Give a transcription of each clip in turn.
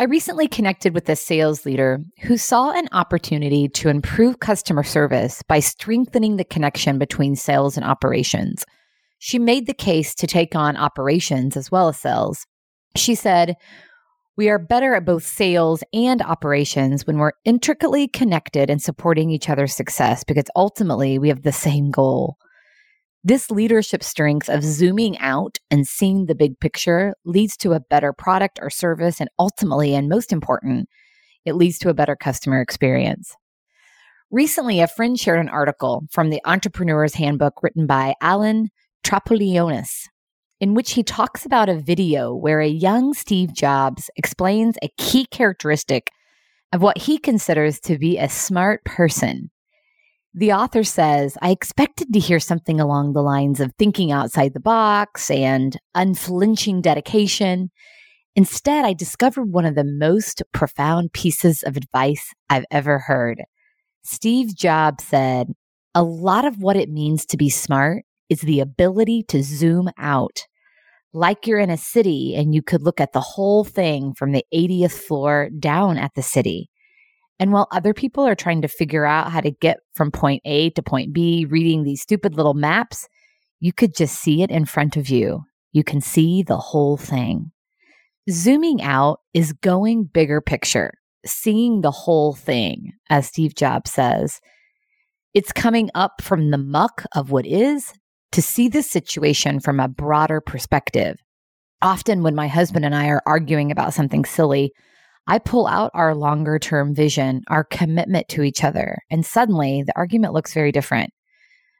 I recently connected with a sales leader who saw an opportunity to improve customer service by strengthening the connection between sales and operations. She made the case to take on operations as well as sales. She said, We are better at both sales and operations when we're intricately connected and supporting each other's success because ultimately we have the same goal. This leadership strength of zooming out and seeing the big picture leads to a better product or service. And ultimately, and most important, it leads to a better customer experience. Recently, a friend shared an article from the Entrepreneur's Handbook written by Alan Trapulionis, in which he talks about a video where a young Steve Jobs explains a key characteristic of what he considers to be a smart person the author says, I expected to hear something along the lines of thinking outside the box and unflinching dedication. Instead, I discovered one of the most profound pieces of advice I've ever heard. Steve Jobs said, A lot of what it means to be smart is the ability to zoom out. Like you're in a city and you could look at the whole thing from the 80th floor down at the city. And while other people are trying to figure out how to get from point A to point B, reading these stupid little maps, you could just see it in front of you. You can see the whole thing. Zooming out is going bigger picture, seeing the whole thing, as Steve Jobs says. It's coming up from the muck of what is to see the situation from a broader perspective. Often, when my husband and I are arguing about something silly, I pull out our longer term vision, our commitment to each other, and suddenly the argument looks very different.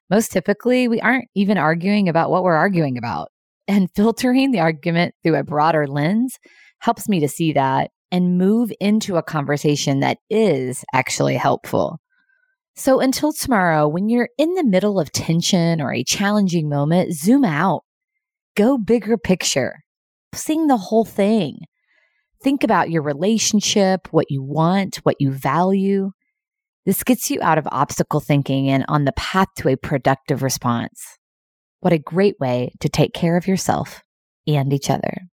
Most typically, we aren't even arguing about what we're arguing about. And filtering the argument through a broader lens helps me to see that and move into a conversation that is actually helpful. So until tomorrow, when you're in the middle of tension or a challenging moment, zoom out, go bigger picture, seeing the whole thing. Think about your relationship, what you want, what you value. This gets you out of obstacle thinking and on the path to a productive response. What a great way to take care of yourself and each other.